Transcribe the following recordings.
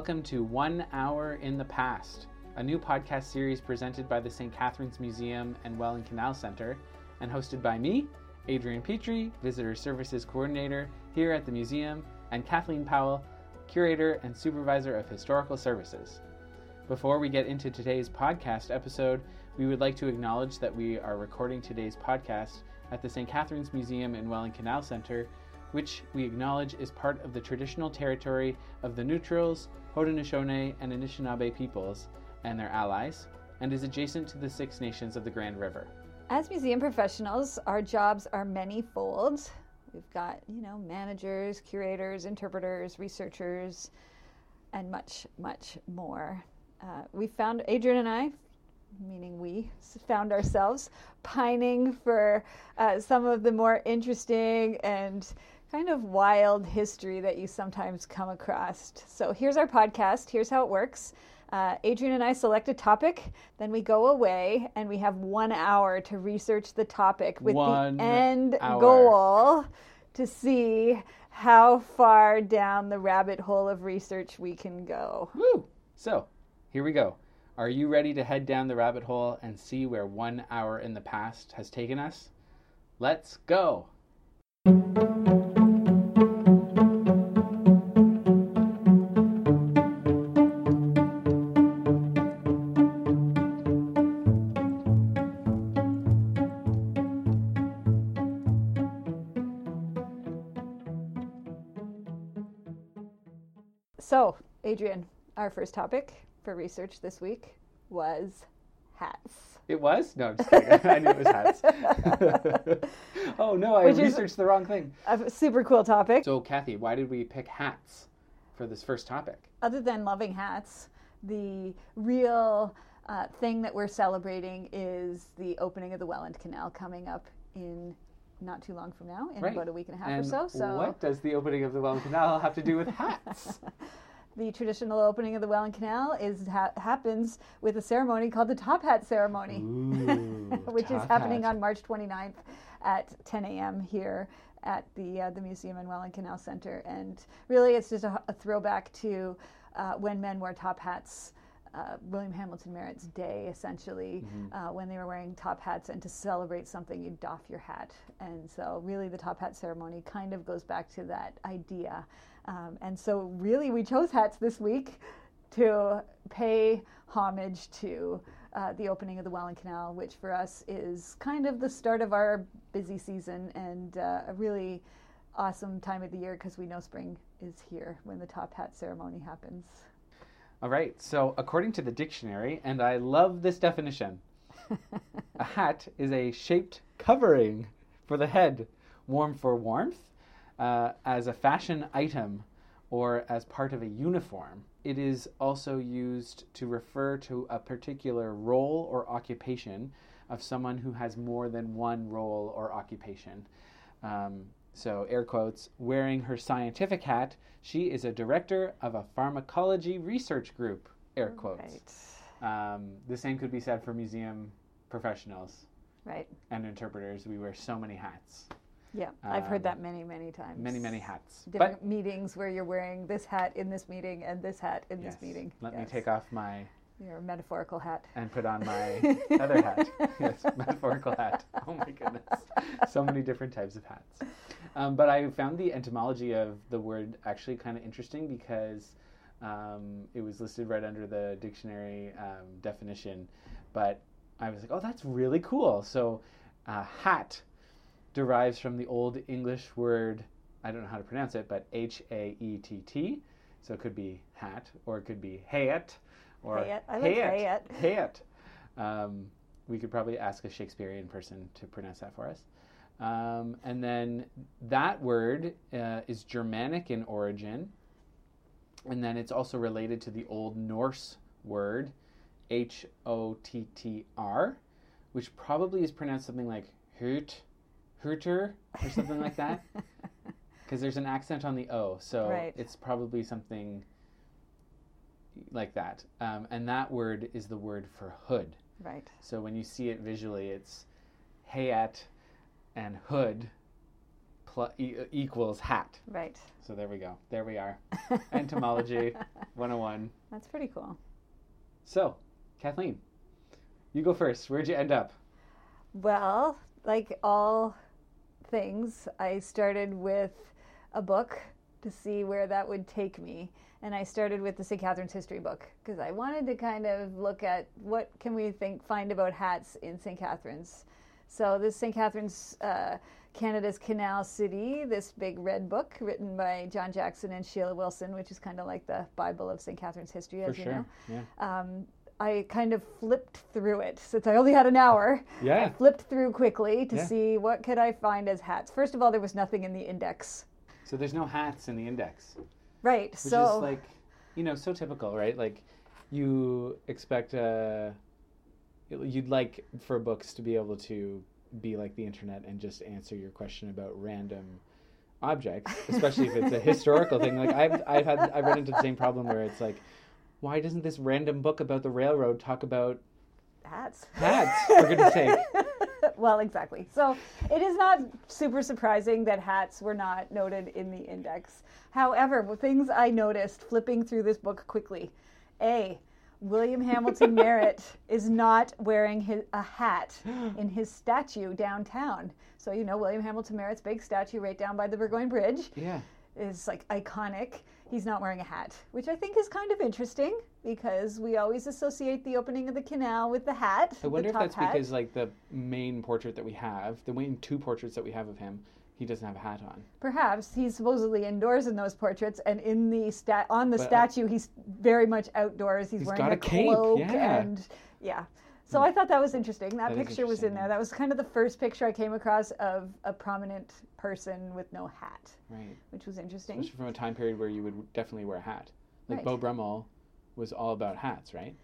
welcome to One Hour in the Past, a new podcast series presented by the St. Catharines Museum and Welland Canal Center, and hosted by me, Adrian Petry, Visitor Services Coordinator here at the museum, and Kathleen Powell, Curator and Supervisor of Historical Services. Before we get into today's podcast episode, we would like to acknowledge that we are recording today's podcast at the St. Catharines Museum and Welland Canal Center which we acknowledge is part of the traditional territory of the Neutrals, Haudenosaunee, and Anishinaabe peoples and their allies, and is adjacent to the Six Nations of the Grand River. As museum professionals, our jobs are many-fold. We've got, you know, managers, curators, interpreters, researchers, and much, much more. Uh, we found, Adrian and I, meaning we, found ourselves pining for uh, some of the more interesting and kind of wild history that you sometimes come across. So here's our podcast. Here's how it works. Uh, Adrian and I select a topic, then we go away and we have one hour to research the topic with One the end hour. goal to see how far down the rabbit hole of research we can go. Woo! So, here we go. Are you ready to head down the rabbit hole and see where one hour in the past has taken us? Let's go! Adrian, our first topic for research this week was hats. It was? No, I'm just kidding. I knew it was hats. oh no, I Which researched the wrong thing. A super cool topic. So, Kathy, why did we pick hats for this first topic? Other than loving hats, the real uh, thing that we're celebrating is the opening of the Welland Canal coming up in not too long from now, in Right. about a week and a half And or so. So what does the opening of the Welland Canal have to do with hats? the traditional opening of the Welland Canal is ha- happens with a ceremony called the Top Hat Ceremony. Ooh, which is happening hat. on March 29th at 10 a.m. here at the uh, the museum and Welland Canal Center. And really, it's just a, a throwback to uh, when men wore top hats. Uh, William Hamilton Merritt's day, essentially, uh, when they were wearing top hats, and to celebrate something, you doff your hat. And so, really, the top hat ceremony kind of goes back to that idea. Um, and so, really, we chose hats this week to pay homage to uh, the opening of the Welland Canal, which for us is kind of the start of our busy season and uh, a really awesome time of the year because we know spring is here when the top hat ceremony happens. All right, so according to the dictionary, and I love this definition, a hat is a shaped covering for the head, worn for warmth, uh, as a fashion item, or as part of a uniform. It is also used to refer to a particular role or occupation of someone who has more than one role or occupation. Um, so, air quotes, wearing her scientific hat, she is a director of a pharmacology research group, air quotes. Right. Um, the same could be said for museum professionals Right. and interpreters. We wear so many hats, Yeah. I've heard Um, that many, many times. many, many hats. Different meetings where you're wearing this hat in this meeting and this hat in yes, this meeting. let me take off my your metaphorical hat. and put on my other hat. yes, metaphorical hat. Oh my goodness. So many different types of hats. Um, but I found the etymology of the word actually kind of interesting because um, it was listed right under the dictionary um, definition. But I was like, oh, that's really cool. So, uh, hat derives from the Old English word, I don't know how to pronounce it, but H A E T T. So it could be hat or it could be hayet or Hayet. I like. Hayet. Um, we could probably ask a Shakespearean person to pronounce that for us. Um, and then that word uh, is Germanic in origin. And then it's also related to the Old Norse word H O T T R, which probably is pronounced something like hoot, hooter, or something like that. Because there's an accent on the O. So Right. it's probably something like that. Um, and that word is the word for hood. Right. So when you see it visually, it's hayat and hood pl- e- equals hat. Right. So there we go. There we are. Entomology 101. That's pretty cool. So, Kathleen, you go first. Where'd you end up? Well, like all things, I started with a book to see where that would take me. And I started with the St. Catharines history book because I wanted to kind of look at what can we think find about hats in St. Catharines. So this St. Catharines, uh, Canada's Canal City, this big red book written by John Jackson and Sheila Wilson, which is kind of like the Bible of St. Catharines history, as For you sure. know. Yeah. Um, I kind of flipped through it since I only had an hour. I Yeah. flipped through quickly to Yeah. see what could I find as hats. First of all, there was nothing in the index. So there's no hats in the index, Right. which so is like, you know, so typical, right? Like, you expect uh, you'd like for books to be able to be like the internet and just answer your question about random objects, especially if it's a historical thing. Like I've I've had I've run into the same problem where it's like, why doesn't this random book about the railroad talk about hats. hats? For goodness sake. well, exactly. So it is not super surprising that hats were not noted in the index. However, things I noticed flipping through this book quickly A. William Hamilton Merritt is not wearing his, a hat in his statue downtown. So, you know, William Hamilton Merritt's big statue right down by the Burgoyne Bridge Yeah. is like iconic. He's not wearing a hat, which I think is kind of interesting because we always associate the opening of the canal with the hat. I wonder if that's hat. because like the main portrait that we have, the main two portraits that we have of him, he doesn't have a hat on. Perhaps he's supposedly indoors in those portraits, and in the stat on the But, uh, statue, he's very much outdoors. He's, He's wearing a, a cape, cloak, yeah. and yeah. So I thought that was interesting. That, That picture was in there. That was kind of the first picture I came across of a prominent person with no hat, Right. which was interesting. Especially from a time period where you would definitely wear a hat. Like Right. Beau Brummell was all about hats, right?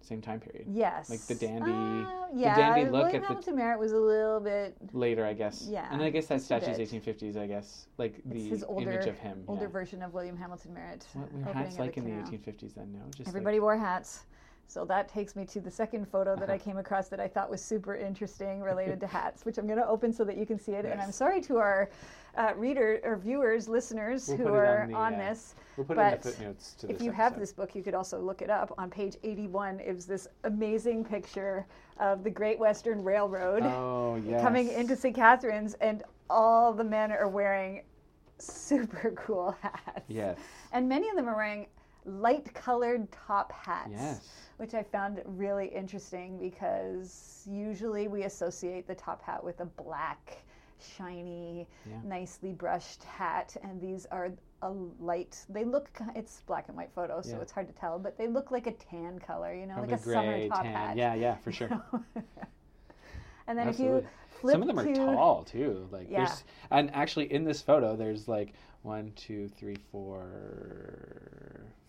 Same time period. Yes. Like the dandy- Uh, the yeah, dandy look William at the- Hamilton Merritt was a little bit Later, I guess. Yeah, And I guess that statue's 1850s, I guess. Like the his older, image of him. older yeah. version of William Hamilton Merritt. What were hats like in the 1850s then? No, just Everybody wore hats. So that takes me to the second photo that I came across that I thought was super interesting related to hats, which I'm going to open so that you can see it. And I'm sorry to our uh, reader or viewers, listeners We'll who are on on, the, uh, this. We'll put it in but the footnotes to If you have this book, you could also look it up. On page 81 is this amazing picture of the Great Western Railroad Oh, yes. coming into St. Catharines, and all the men are wearing super cool hats. Yes. And many of them are wearing light colored top hats. Yes. Which I found really interesting because usually we associate the top hat with a black, shiny, Yeah. nicely brushed hat, and these are a light. They look. It's black and white photo, so Yeah. it's hard to tell, but they look like a tan color. You know, Probably like a gray, summer top tan. hat. Yeah, yeah, for sure. and then Absolutely. if you flip Some of them are to, tall too. Like Yeah. there's and actually in this photo there's like one, two, three, four,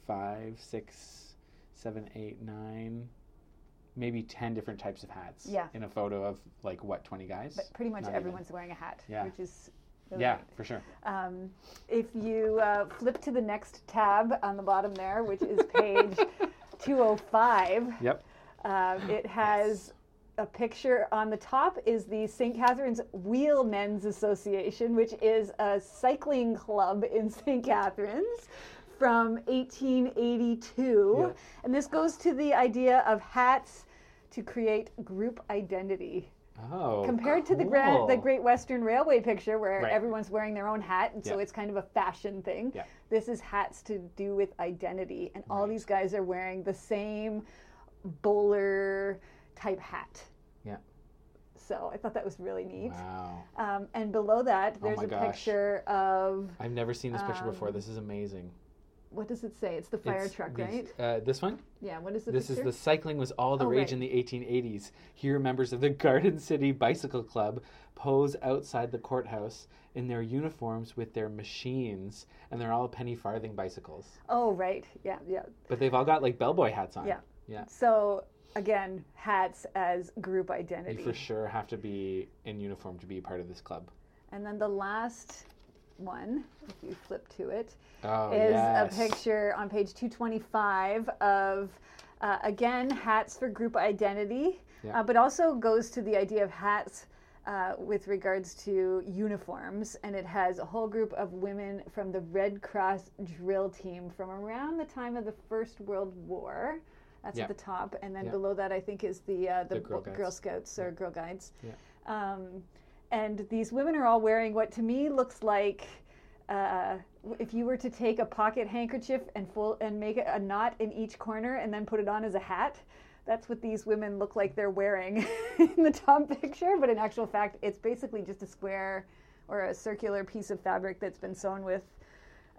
five, six, seven, eight, nine, maybe ten different types of hats. Yeah. In a photo of like what, twenty guys? But pretty much Not even. everyone's wearing a hat, Yeah. which is really Yeah, great. for sure. Um, if you uh, flip to the next tab on the bottom there, which is page 205, Yep. uh, it has a picture on the top is the St. Catharines Wheelmen's Association, which is a cycling club in St. Catharines from 1882. Yeah. And this goes to the idea of hats to create group identity Oh. compared to the grand, the. Great Western Railway picture, where Right. everyone's wearing their own hat, and so it's kind of a fashion thing. Yeah. This is hats to do with identity, and all these guys are wearing the same bowler type hat. Yeah. So I thought that was really neat. Wow. Um, and below that, there's Oh a gosh. picture of I've never seen this picture before. Um, This is amazing. What does it say? It's the fire It's truck, these- right? Uh, this one? Yeah. What is the This picture? is the cycling was all the Oh, rage right. in the 1880s. Here, members of the Garden City Bicycle Club pose outside the courthouse in their uniforms with their machines, and they're all penny farthing bicycles. Oh, right. Yeah, yeah. But they've all got like bellboy hats on. Yeah. Yeah. So again, hats as group identity. You for sure have to be in uniform to be part of this club. And then the last one, if you flip to it, Oh, is yes. a picture on page 225 of, uh, again, hats for group identity, Yeah. uh, but also goes to the idea of hats uh, with regards to uniforms, and it has a whole group of women from the Red Cross drill team from around the time of the First World War. That's Yeah. at the top, and then Yeah. below that, I think, is the uh, the, The Girl Bo- Girl Scouts or Girl Guides. Yeah. Um, and these women are all wearing what to me looks like uh, if you were to take a pocket handkerchief and full and make a knot in each corner and then put it on as a hat. That's what these women look like they're wearing in the top picture, but in actual fact, it's basically just a square or a circular piece of fabric that's been sewn with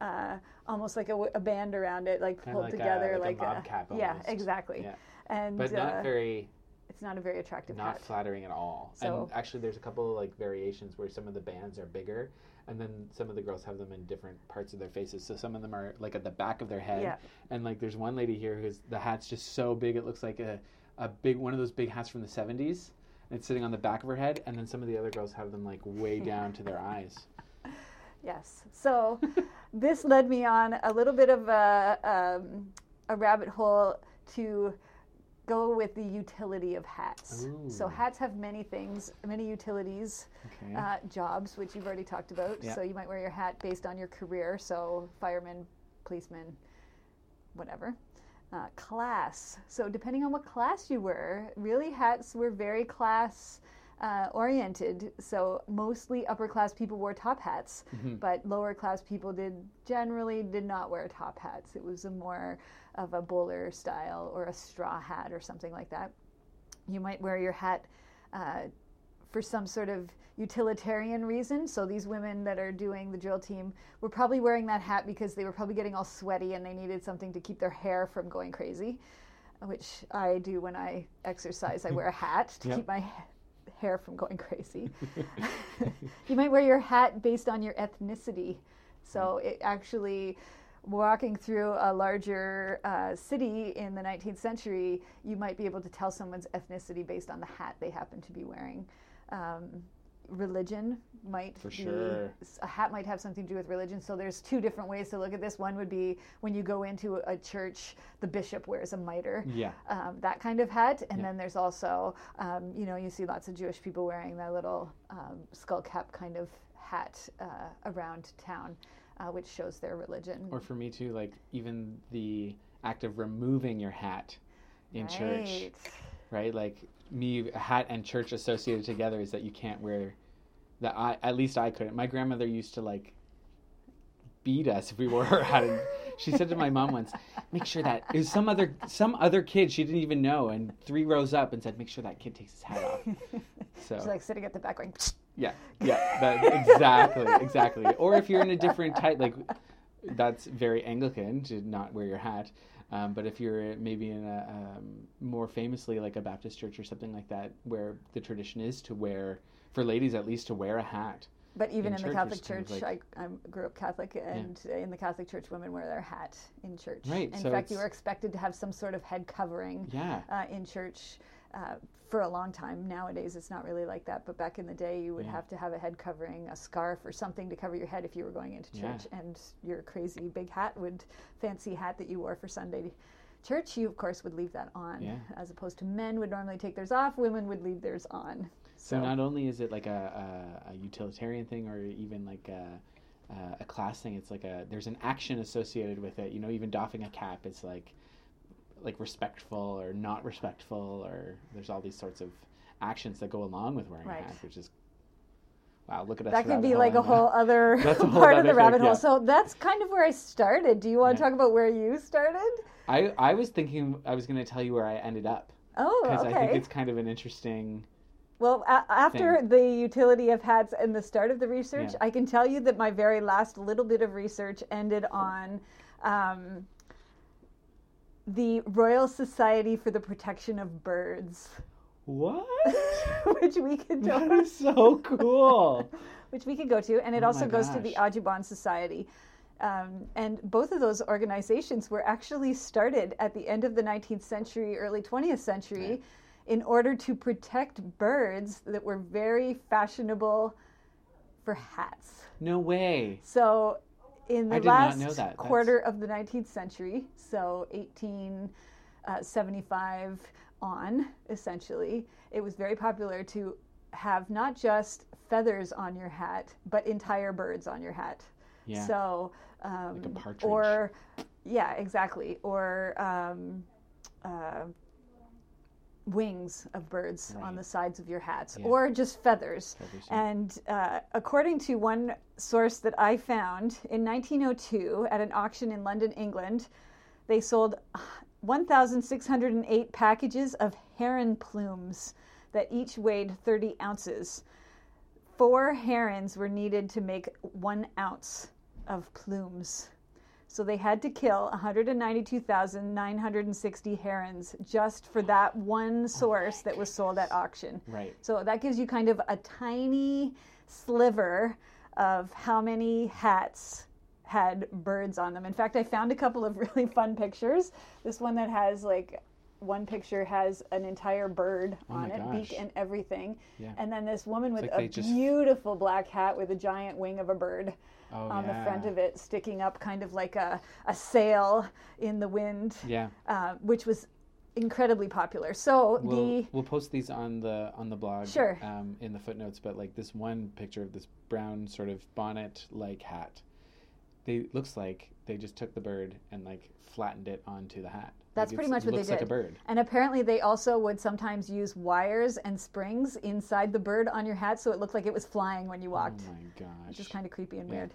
uh, almost like a band around it, like pulled like a- together, like a cap yeah, exactly. Yeah. And But not uh, very it's not a very attractive not hat. flattering at all. So- and actually, there's a couple of like variations where some of the bands are bigger, and then some of the girls have them in different parts of their faces. So some of them are like at the back of their head, Yeah. and like there's one lady here who's the hat's just so big it looks like a a big one of those big hats from the 70s. And it's sitting on the back of her head, and then some of the other girls have them like way down to their eyes. Yes. So this led me on a little bit of a, um, a rabbit hole to go with the utility of hats. So hats have many things, many utilities, Okay. uh, jobs, which you've already talked about. Yeah. So you might wear your hat based on your career. So fireman, policeman, whatever. Uh, class. So depending on what class you were, really hats were very class uh, oriented. So mostly upper class people wore top hats, Mhm. but lower class people did generally did not wear top hats. It was a more of a bowler style or a straw hat or something like that. You might wear your hat uh, for some sort of utilitarian reason. So these women that are doing the drill team were probably wearing that hat because they were probably getting all sweaty and they needed something to keep their hair from going crazy, which I do when I exercise. I wear a hat to Yep. keep my hair from going crazy. you might wear your hat based on your ethnicity. So it actually walking through a larger uh, city in the 19th century, you might be able to tell someone's ethnicity based on the hat they happen to be wearing. Um, religion might For be sure. a hat might have something to do with religion. So there's two different ways to look at this. One would be when you go into a church, the bishop wears a mitre yeah. um, that kind of hat. And Yeah. then there's also, um, you know, you see lots of Jewish people wearing that little um, skull cap kind of hat uh, around town, uh, which shows their religion. Or for me too, like even the act of removing your hat in church, Right. right? Like me, hat and church associated together is that you can't wear that. I at least I couldn't. My grandmother used to like beat us if we wore her hat. And she said to my mom once, "Make sure that it was some other some other kid she didn't even know, and three rows up, and said, make sure that kid takes his hat off." So She's like sitting at the back going, yeah, yeah, that, exactly, exactly. Or if you're in a different type, like that's very Anglican to not wear your hat. Um, but if you're maybe in a um, more famously like a Baptist church or something like that, where the tradition is to wear, for ladies at least, to wear a hat. But even In in, the Catholic it's kind of Church, like- I, I grew up Catholic, and in the Catholic Church, women wear their hat in church. Right, In so fact, you were expected to have some sort of head covering Yeah, uh, in church uh, for a long time. Nowadays, it's not really like that. But back in the day, you would Yeah. have to have a head covering, a scarf, or something to cover your head if you were going into Yeah. church. And your crazy big hat would, fancy hat that you wore for Sunday church, you of course would leave that on. Yeah. As opposed to men would normally take theirs off, women would leave theirs on. So not only is it like a, a, a utilitarian thing or even like a, a, a class thing, it's like a there's an action associated with it. You know, even doffing a cap is like like respectful or not respectful, or there's all these sorts of actions that go along with wearing Right. a hat, which is wow. Look at us. that could be like a whole other a whole part of other the rabbit thing, hole. yeah. So that's kind of where I started. Do you want to talk about where you started? I I was thinking I was going to tell you where I ended up Oh, because okay. I think it's kind of an interesting. Well, a- after the utility of hats and the start of the research, Yeah. I can tell you that my very last little bit of research ended on um, the Royal Society for the Protection of Birds, What? which we could that go, is so cool. which we could go to, and it Oh also goes to the. Audubon Society. Um, and both of those organizations were actually started at the end of the 19th century, early 20th century, Right. in order to protect birds that were very fashionable for hats. No way. So, in the I did not last know that. That's- quarter of the 19th century, so 1875 on, essentially, it was very popular to have not just feathers on your hat, but entire birds on your hat. Yeah. So, um, Like or yeah, exactly, or um, uh, wings of birds on the sides of your hats, Yeah. or just feathers. Feathers. And uh, according to one source that I found, in 1902, at an auction in London, England, they sold 1,608 packages of heron plumes that each weighed 30 ounces. Four herons were needed to make one ounce of plumes. So they had to kill 192,960 herons just for that one source that was sold at auction. right. So that gives you kind of a tiny sliver of how many hats had birds on them. In fact, I found a couple of really fun pictures. This one that has like one picture has an entire bird Oh on it, beak and everything. Yeah. And then this woman with like a they just- beautiful black hat with a giant wing of a bird Oh, on yeah. the front of it, sticking up kind of like a, a sail in the wind, Yeah. uh, which was incredibly popular. So We'll, the we'll post these on the on the blog Sure. um, in the footnotes but like this one picture of this brown sort of bonnet like hat they looks like they just took the bird and like flattened it onto the hat That's Like, pretty much what they looks like a bird And apparently, they also would sometimes use wires and springs inside the bird on your hat so it looked like it was flying when you walked, oh my gosh which is kind of creepy and Yeah. weird.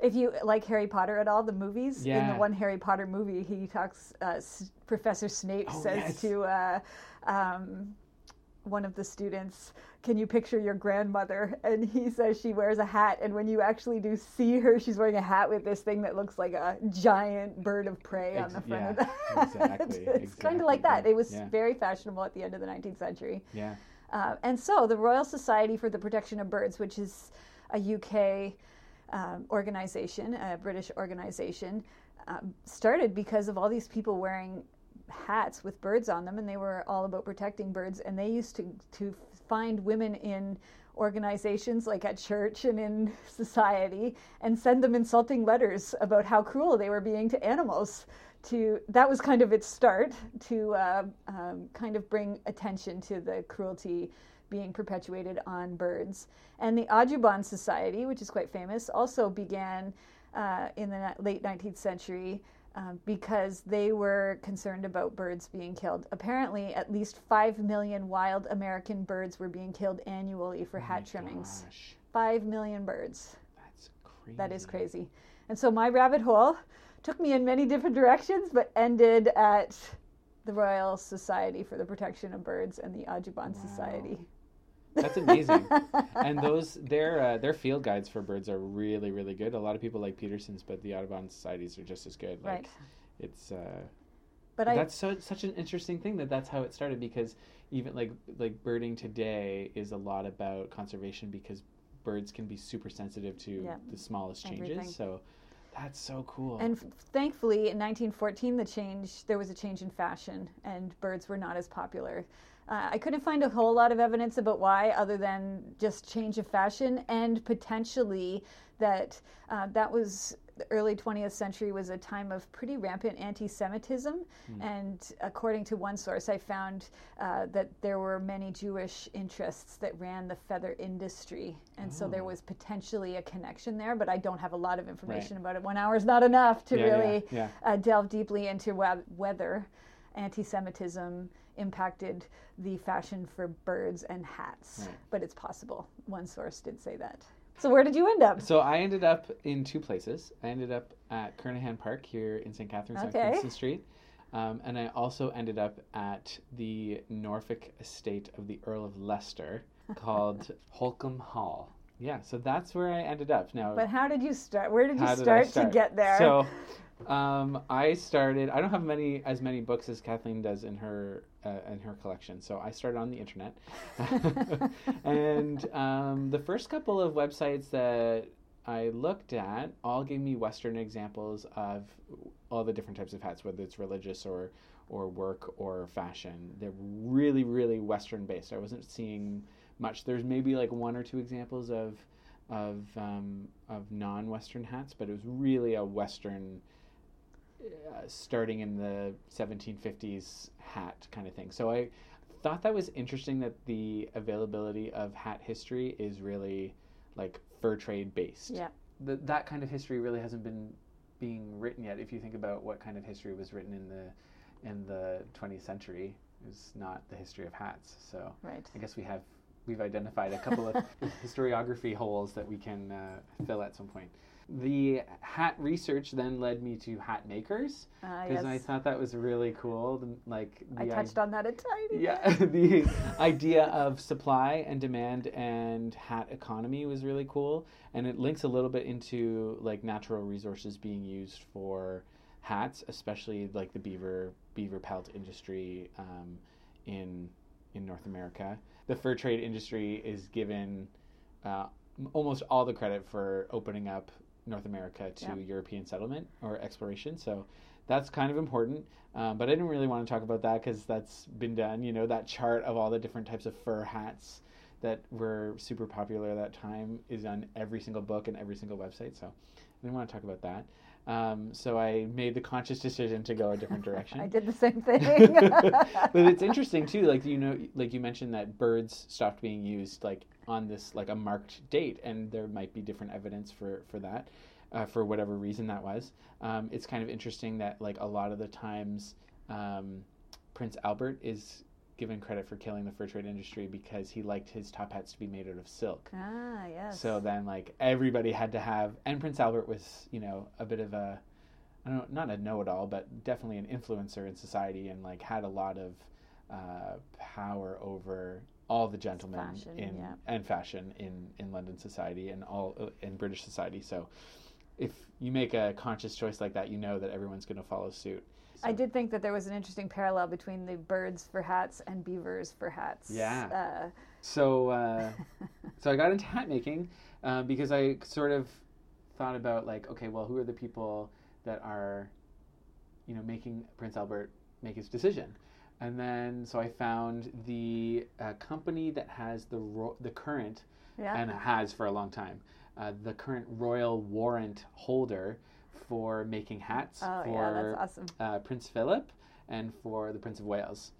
If you like Harry Potter at all, the movies, yeah. in the one Harry Potter movie, he talks, uh, S- Professor Snape Oh, says yes. to uh, um, one of the students, Can you picture your grandmother? And he says she wears a hat. And when you actually do see her, she's wearing a hat with this thing that looks like a giant bird of prey on the front yeah, of the hat. exactly, it's kind of like that. It was yeah. very fashionable at the end of the 19th century. yeah Uh, and so the Royal Society for the Protection of Birds, which is a UK um, organization, a British organization, um, started because of all these people wearing hats with birds on them, and they were all about protecting birds. And they used to to find women in organizations like at church and in society and send them insulting letters about how cruel they were being to animals to that was kind of its start to uh, um, kind of bring attention to the cruelty being perpetuated on birds. And the Audubon Society, which is quite famous, also began uh, in the late 19th century um, because they were concerned about birds being killed. Apparently, at least 5 million wild American birds were being killed annually for Oh hat trimmings. gosh, 5 million birds. that's crazy That is crazy. And so my rabbit hole took me in many different directions, but ended at the Royal Society for the Protection of Birds and the Audubon Wow. Society. That's amazing. and those their uh, their field guides for birds are really really good. A lot of people like Peterson's, but the Audubon societies are just as good. Like, Right. It's uh, But I that's so such an interesting thing that that's how it started because even like like birding today is a lot about conservation because birds can be super sensitive to Yeah. the smallest changes. Everything. So that's so cool. And f- thankfully, in 1914, the change there was a change in fashion, and birds were not as popular. Uh, I couldn't find a whole lot of evidence about why, other than just change of fashion, and potentially that uh, that was the early 20th century was a time of pretty rampant anti-Semitism. And according to one source, I found uh, that there were many Jewish interests that ran the feather industry, and so there Oh. was potentially a connection there. But I don't have a lot of information about it. One hour is not enough to Yeah, yeah, really yeah. Uh, delve deeply into whether anti-Semitism impacted the fashion for birds and hats. Right. But it's possible. One source did say that. So where did you end up? So I ended up in two places. I ended up at Kernahan Park here in St. Catharines Okay. on Kingston Street. Um, and I also ended up at the Norfolk estate of the Earl of Leicester called Holkham Hall. Yeah, so that's where I ended up. Now, But how did you start? Where did you how did start, to get there? So, um, I started. I don't have many as many books as Kathleen does in her uh, in her collection. So I started on the internet, and um, the first couple of websites that I looked at all gave me Western examples of all the different types of hats, whether it's religious or or work or fashion. They're really, really Western based. I wasn't seeing much. There's maybe like one or two examples of of um, of non-Western hats, but it was really a Western, uh, starting in the 1750s hat kind of thing. So I thought that was interesting that the availability of hat history is really like fur trade based. Yeah. The, that kind of history really hasn't been being written yet. If you think about what kind of history was written in the in the 20th century, it was not the history of hats. So Right. I guess we have we've identified a couple of historiography holes that we can uh, fill at some point. The hat research then led me to hat makers Uh, because yes. I thought that was really cool. the- Like the I i- touched on that a tiny bit. yeah, the idea of supply and demand and hat economy was really cool, and it links a little bit into like natural resources being used for hats, especially like the beaver beaver pelt industry um, in in North America. The fur trade industry is given uh, almost all the credit for opening up North America to Yeah. European settlement or exploration. So that's kind of important. Um, but I didn't really want to talk about that because that's been done. You know, that chart of all the different types of fur hats that were super popular at that time is on every single book and every single website. So I didn't want to talk about that. Um, so I made the conscious decision to go a different direction. I did the same thing. but it's interesting too like you know like you mentioned that birds stopped being used like on this like a marked date and there might be different evidence for for that uh, for whatever reason that was um, it's kind of interesting that like a lot of the times um, prince albert is given credit for killing the fur trade industry because he liked his top hats to be made out of silk ah, yes. so then, like everybody had to have, and Prince Albert was, you know, a bit of a, I don't know, not a know-it-all, but definitely an influencer in society, and like had a lot of uh, power over all the gentlemen Fashion, in yeah. and fashion in in London society and all uh, in British society. So, if you make a conscious choice like that, you know that everyone's going to follow suit. I did think that there was an interesting parallel between the birds for hats and beavers for hats. Yeah. Uh, So, uh, so I got into hat making uh, because I sort of thought about like, okay, well, who are the people that are, you know, making Prince Albert make his decision? And then, so I found the uh, company that has the ro- the current yeah. and has for a long time, uh, the current royal warrant holder for making hats oh, for yeah, awesome. uh, Prince Philip and for the Prince of Wales.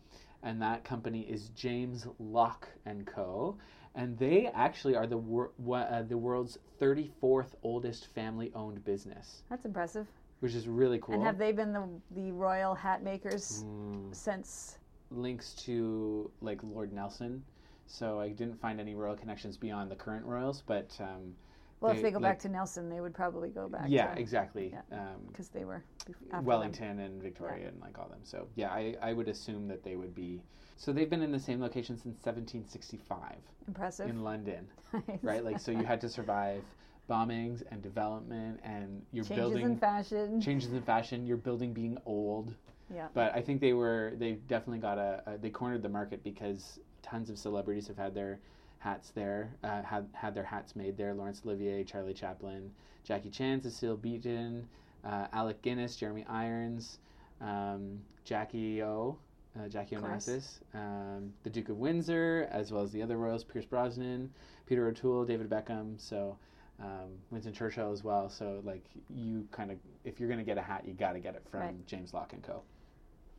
And that company is James Lock and Co. And they actually are the wor- uh, the world's 34th oldest family-owned business, That's impressive. Which is really cool. And have they been the the royal hat makers Mm, since? links to like Lord Nelson. So I didn't find any royal connections beyond the current royals, but um, Well, They- if they go like- back to Nelson, they would probably go back. yeah, to, exactly. yeah. Um, because they were after them. Wellington and Victoria and like all them. So yeah, I, I would assume that they would be. So they've been in the same location since 1765 Impressive. in London, Nice. right? Like so you had to survive bombings and development and you're changes building in fashion. changes in fashion. Your building being old, Yeah. but I think they were they definitely got a, a they cornered the market because tons of celebrities have had their hats there, uh, had had their hats made there. Laurence Olivier, Charlie Chaplin, Jackie Chan, Cecil Beaton, uh, Alec Guinness, Jeremy Irons, um, Jackie O, uh, Jackie. Onassis, um, the Duke of Windsor, as well as the other royals, Pierce Brosnan, Peter O'Toole, David Beckham. So. Um, Winston Churchill as well. So, like, you kind of, if you're going to get a hat, you got to get it from Right. James Lock and Co.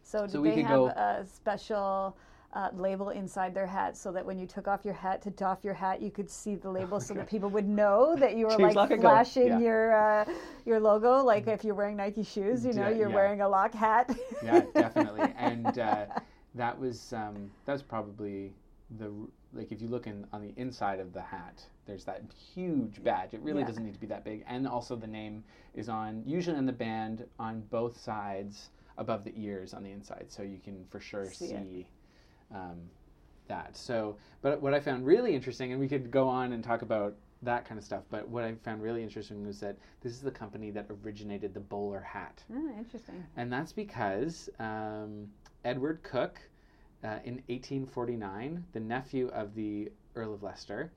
So did So we they have a special uh, label inside their hat so that when you took off your hat to doff your hat, you could see the label so that people would know that you were James like flashing Yeah. your uh, your logo, like if you're wearing Nike shoes, you know, Yeah, you're yeah. wearing a lock hat. yeah, definitely. And uh, that was um, that was probably the like if you look in on the inside of the hat, there's that huge badge. It really Yeah. doesn't need to be that big, and also the name is on usually on the band on both sides above the ears on the inside, so you can for sure See see, um, that. So, but what I found really interesting, and we could go on and talk about that kind of stuff, but what I found really interesting was that this is the company that originated the bowler hat. Ah, interesting. And that's because um, Edward Coke, uh, in 1849, the nephew of the Earl of Leicester,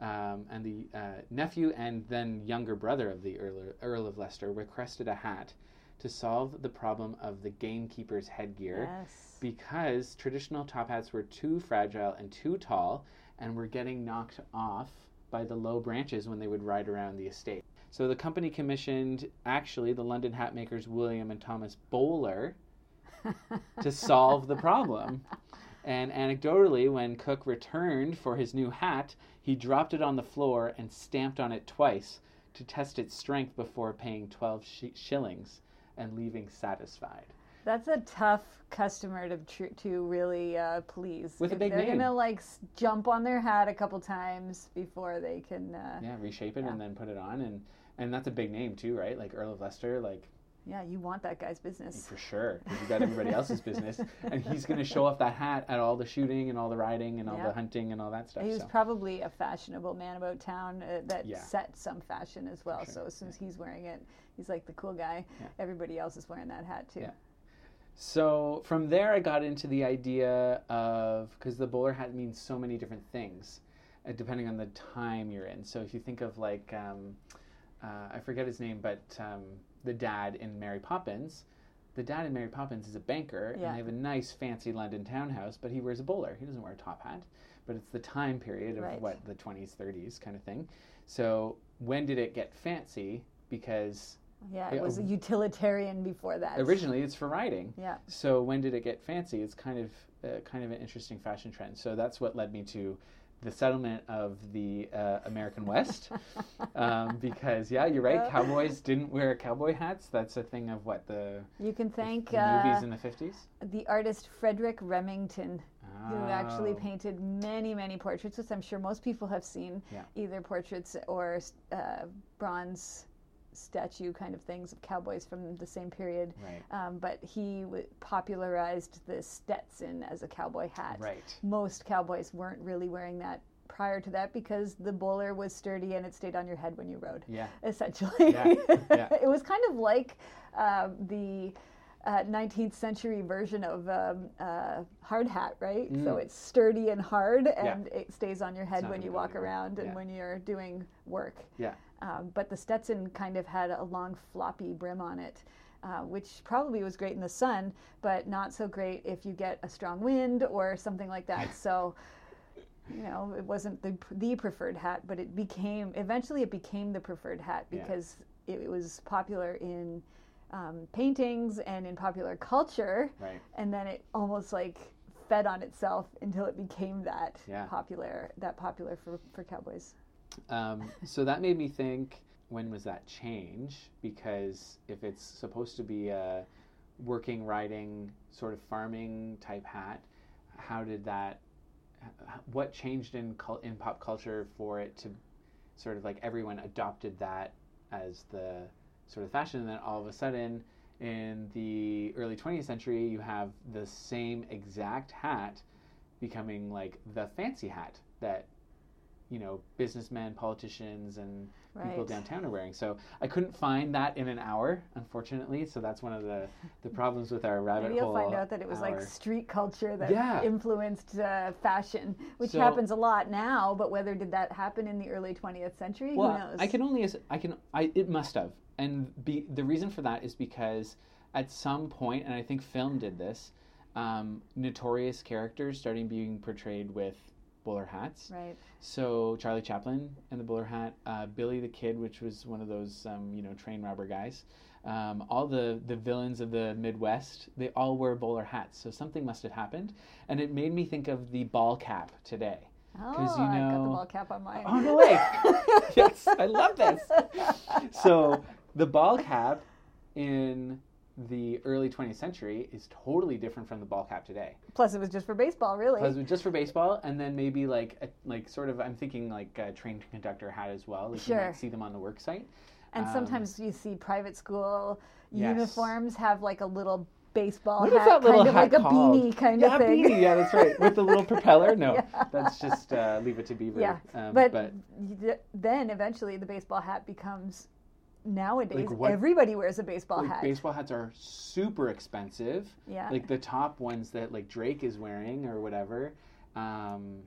um, and the uh, nephew and then younger brother of the Earl, Earl of Leicester, requested a hat to solve the problem of the gamekeeper's headgear Yes. because traditional top hats were too fragile and too tall and were getting knocked off by the low branches when they would ride around the estate. So the company commissioned actually the London hat makers William and Thomas Bowler to solve the problem. And anecdotally, when Coke returned for his new hat, he dropped it on the floor and stamped on it twice to test its strength before paying 12 sh- shillings and leaving satisfied. That's a tough customer to tr- to really uh, please. With a If big they're name. gonna like s- jump on their hat a couple times before they can. Uh, Yeah, reshape it Yeah. and then put it on, and and that's a big name too, right? Like Earl of Leicester, like yeah, you want that guy's business. for sure. you got everybody else's business, and he's going to show off that hat at all the shooting and all the riding and all Yeah. the hunting and all that stuff. He was so. probably a fashionable man about town uh, that Yeah. set some fashion as well. sure, So as soon as he's wearing it, he's like the cool guy. Yeah. Everybody else is wearing that hat too. So from there, I got into the idea of because the bowler hat means so many different things, uh, depending on the time you're in. So if you think of like, um, uh, I forget his name, but um, the dad in Mary Poppins, the dad in Mary Poppins is a banker, Yeah. and they have a nice, fancy London townhouse, but he wears a bowler. He doesn't wear a top hat, but it's the time period of Right. what the 20s, 30s kind of thing. So when did it get fancy? Because Yeah, it Yeah, was a utilitarian before that. originally it's for riding. Yeah. So when did it get fancy? It's kind of uh, kind of an interesting fashion trend. So that's what led me to the settlement of the uh, American West, um, because yeah, you're right. Cowboys didn't wear cowboy hats. That's a thing of what the, You can thank the uh, movies in the fifties. the artist Frederic Remington, who actually Oh. painted many, many portraits, which I'm sure most people have seen, Yeah. either portraits or uh, bronze statue kind of things of cowboys from the same period. Right. Um, but he w- popularized the Stetson as a cowboy hat. Right. Most cowboys weren't really wearing that prior to that because the bowler was sturdy and it stayed on your head when you rode Yeah. essentially. Yeah, yeah. it was kind of like uh, the uh, 19th century version of um, uh, hard hat, right? So Mm. it's sturdy and hard, and it stays on your head when you walk around and Yeah. when you're doing work. Yeah. Um, but the Stetson kind of had a long floppy brim on it. Uh, which probably was great in the sun, but not so great if you get a strong wind or something like that. So, you know, it wasn't the the preferred hat, but it became eventually it became the preferred hat Yeah. because it, it was popular in um, paintings and in popular culture, Right. and then it almost like fed on itself until it became that Yeah. popular that popular for for cowboys. Um, so that made me think when was that change? Because if it's supposed to be a working, riding, sort of farming type hat, how did that? What changed in in pop culture for it to sort of like everyone adopted that as the sort of fashion, and then all of a sudden in the early 20th century you have the same exact hat becoming like the fancy hat that you know businessmen politicians and people downtown are wearing so i couldn't find that in an hour unfortunately so that's one of the the problems with our rabbit Maybe you'll find out that it was like street culture that Yeah. influenced uh, fashion, which So- happens a lot now. But whether did that happen in the early 20th century? well Who knows? i can only i can i it must have and be the reason for that is because at some point and i think film did this um, notorious characters starting being portrayed with bowler hats Right. So Charlie Chaplin and the bowler hat, uh, Billy the Kid, which was one of those um, you know train robber guys. Um, all the the villains of the Midwest, they all wear bowler hats. So something must have happened, and it made me think of the ball cap today. Oh, 'Cause you know, I've got the ball cap on mine. Oh no way! yes, I love this. So the ball cap in the early 20th century is totally different from the ball cap today. Plus, it was just for baseball, really. Because just for baseball, and then maybe like a, like sort of I'm thinking like a trained conductor hat as well. Like you might see them on the work site. and um, sometimes you see private school Yes. uniforms have like a little baseball What hat, that little kind of hat like a called? beanie kind yeah, of thing. beanie. Yeah, that's right. With the little propeller. No, Yeah. that's just uh, leave it to Beaver. Yeah, um, but, but then eventually the baseball hat becomes nowadays Like what- everybody wears a baseball like, hat. baseball hats are super expensive. yeah. Like the top ones that like Drake is wearing or whatever. Um,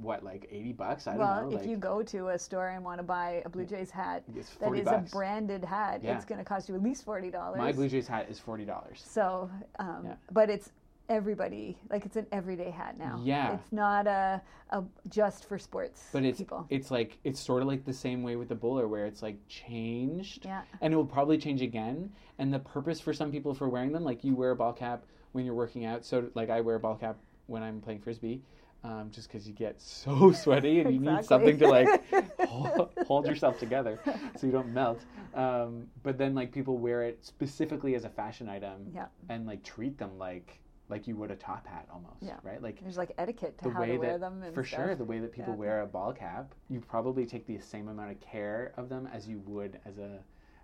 what like eighty bucks? I well, don't know. if like, you go to a store and want to buy a Blue Jays hat that 40 is bucks. a branded hat, Yeah. it's going to cost you at least forty dollars. My Blue Jays hat is forty dollars. So, um, Yeah. but it's everybody like it's an everyday hat now. Yeah. it's not a, a just for sports But it's people. it's like it's sort of like the same way with the bowler where it's like changed Yeah, and it will probably change again and the purpose for some people for wearing them like you wear a ball cap when you're working out so like I wear a ball cap when I'm playing frisbee, um, just because you get so sweaty and you need something to like hold, hold yourself together so you don't melt. Um, but then like people wear it specifically as a fashion item Yeah. and like treat them like like you would a top hat almost, Yeah. right? Like There's like etiquette to how to wear that them and for stuff. sure the way that people Yeah. wear a ball cap you probably take the same amount of care of them as you would as a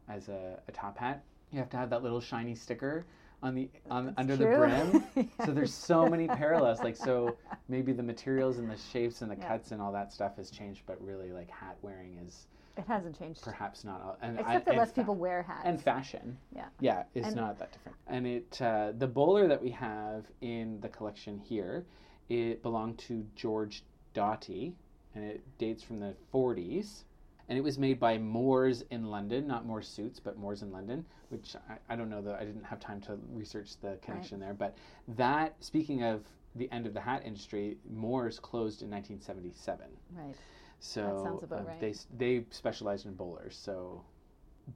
as a, a top hat you have to have that little shiny sticker on the on That's under true. the brim so there's so many parallels like so maybe the materials and the shapes and the Yeah. cuts and all that stuff has changed but really like hat wearing is It hasn't changed. perhaps not all and Except I- that less fa- people wear hats. and fashion Yeah. yeah it's And- not that different and it uh, the bowler that we have in the collection here it belonged to george doughty and it dates from the 40s and it was made by Moores in London, not Moore Suits, but Moores in London, which I, I don't know though. I didn't have time to research the connection there. But that, speaking of the end of the hat industry, Moores closed in 1977. right. So sounds about uh, right. they they specialized in bowlers. So,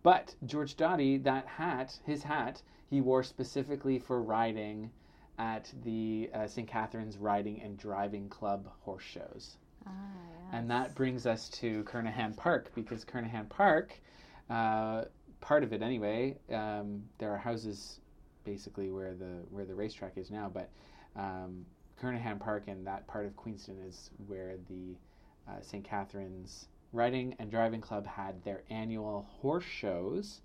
but George Doughty, that hat, his hat, he wore specifically for riding at the uh, St. Catharines Riding and Driving Club horse shows. Ah, And that brings us to Kernahan Park because Kernahan Park, uh, part of it anyway, um, there are houses basically where the where the racetrack is now, but um, Kernahan Park and that part of Queenston is where the uh, St. Catharines Riding and Driving Club had their annual horse shows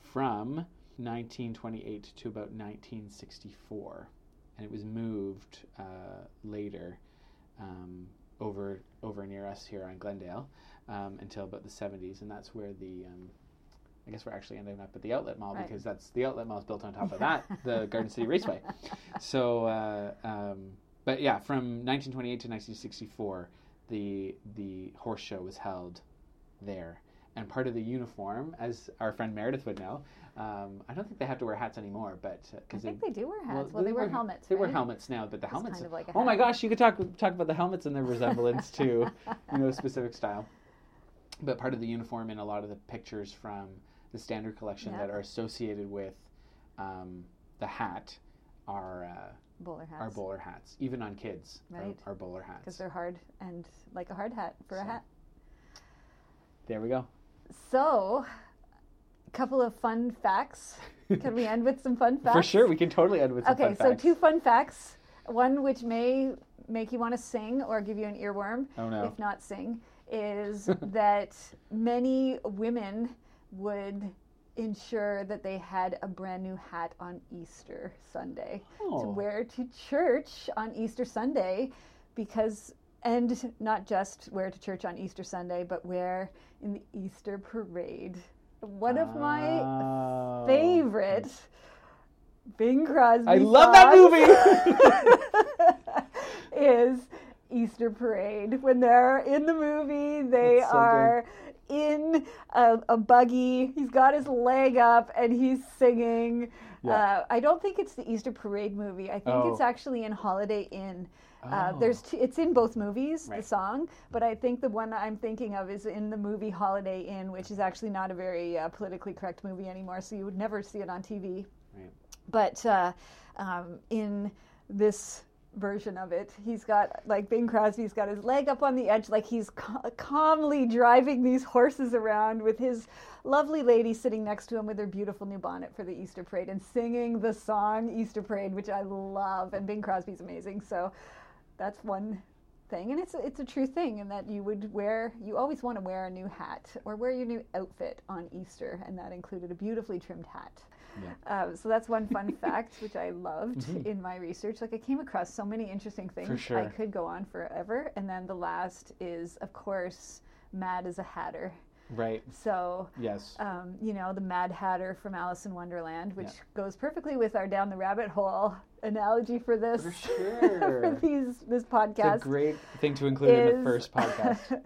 from 1928 to about 1964, and it was moved uh, later um, over over near us here on Glendale um, until about the 70s, and that's where the um, I guess we're actually ending up at the outlet mall Right. because that's the outlet mall is built on top of that, the Garden City Raceway. So, uh, um, but yeah, from 1928 to 1964, the the horse show was held there, and part of the uniform, as our friend Meredith would know, um, I don't think they have to wear hats anymore, but I because think they do wear hats. Well, they, wear helmets. They wear helmets now, but the It's helmets. kind of like oh my gosh, you could talk talk about the helmets and their resemblance to, you know, specific style. But part of the uniform in a lot of the pictures from the standard collection Yeah. that are associated with um, the hat are uh, Bowler hats. are bowler hats. Even on kids, Right. our bowler hats. Because they're hard and like a hard hat for a hat. There we go. So, a couple of fun facts. Can we end with some fun facts? For sure, we can totally end with some fun. Okay, so two fun facts. One which may make you want to sing or give you an earworm, Oh no. if not sing, is that many women would ensure that they had a brand new hat on Easter Sunday Oh. to wear to church on Easter Sunday because and not just wear to church on Easter Sunday, but wear in the Easter parade. One of my Oh. favorite Bing Crosby. I love that movie. is Easter Parade. When they're in the movie, they so good. In a, a buggy. He's got his leg up and he's singing. Yeah. Uh, I don't think it's the Easter Parade movie. I think Oh. it's actually in Holiday Inn. Uh, Oh. there's two, it's in both movies, the song, but I think the one I'm thinking of is in the movie Holiday Inn, which is actually not a very uh, politically correct movie anymore, so you would never see it on TV. Right. But uh, um, in this version of it, he's got like Bing Crosby's got his leg up on the edge, like he's ca- calmly driving these horses around with his lovely lady sitting next to him with her beautiful new bonnet for the Easter parade and singing the song Easter Parade, which I love. And Bing Crosby's amazing, so that's one thing and it's a, it's a true thing in that you would wear you always want to wear a new hat or wear your new outfit on Easter and that included a beautifully trimmed hat. Uh, so that's one fun fact which I loved Mhm. in my research. Like I came across so many interesting things. I sure. could go on forever. And then the last is of course Mad as a Hatter. Right. So Yes. um, you know, the Mad Hatter from Alice in Wonderland, which Yeah. goes perfectly with our down the rabbit hole analogy for this For for these this It's podcast a great thing to include in the first podcast.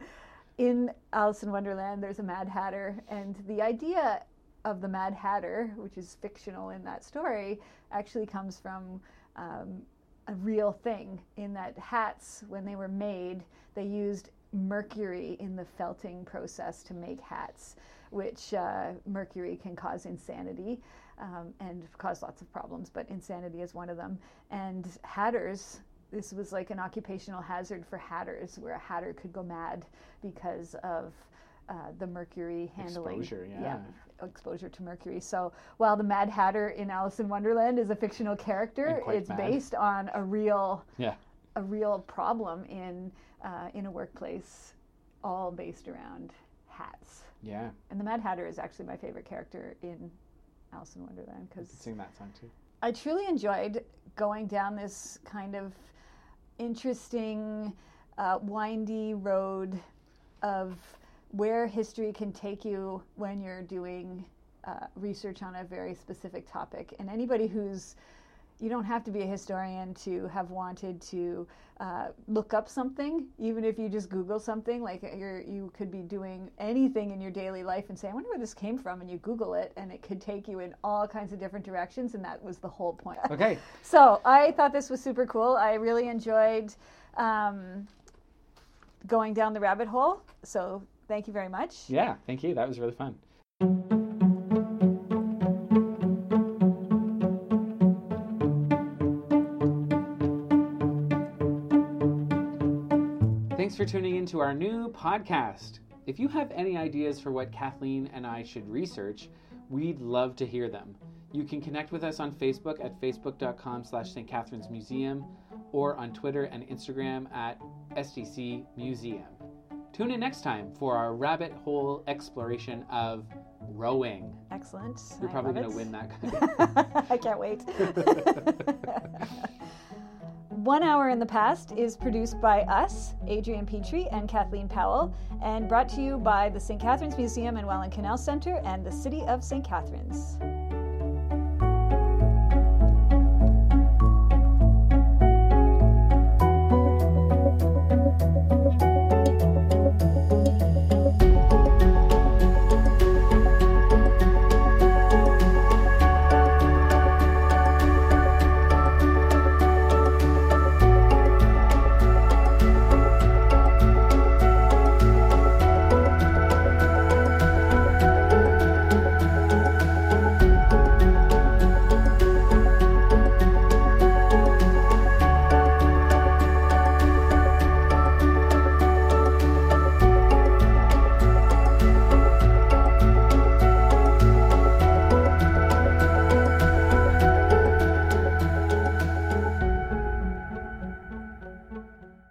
in Alice in Wonderland, there's a Mad Hatter, and the idea of the Mad Hatter, which is fictional in that story, actually comes from um, a real thing. In that hats, when they were made, they used mercury in the felting process to make hats, which uh, mercury can cause insanity. Um, and cause lots of problems, but insanity is one of them. And hatters this was like an occupational hazard for hatters, where a hatter could go mad because of uh, the mercury handling. Exposure, yeah. Exposure to mercury. So while the Mad Hatter in Alice in Wonderland is a fictional character, it's mad. based on a real Yeah. a real problem in uh, in a workplace, all based around hats. Yeah. And the Mad Hatter is actually my favorite character in Alice in Wonderland because sing that song too. I truly enjoyed going down this kind of interesting, uh, windy road of where history can take you when you're doing uh, research on a very specific topic. And anybody who's you don't have to be a historian to have wanted to uh, look up something, even if you just Google something. Like you're, you could be doing anything in your daily life and say, "I wonder where this came from," and you Google it, and it could take you in all kinds of different directions. And that was the whole point. Okay. So I thought this was super cool. I really enjoyed um, going down the rabbit hole. So thank you very much. Yeah. Thank you. That was really fun. Thanks for tuning in to our new podcast. If you have any ideas for what Kathleen and I should research, we'd love to hear them. You can connect with us on Facebook at facebook.com slash St. Catharines Museum or on Twitter and Instagram at STC Museum. Tune in next time for our rabbit hole exploration of rowing. Excellent. You're I probably going to win that. I can't wait. One Hour in the Past is produced by us, Adrian Petry and Kathleen Powell, and brought to you by the St. Catharines Museum and Welland Canal Center and the City of St. Catharines.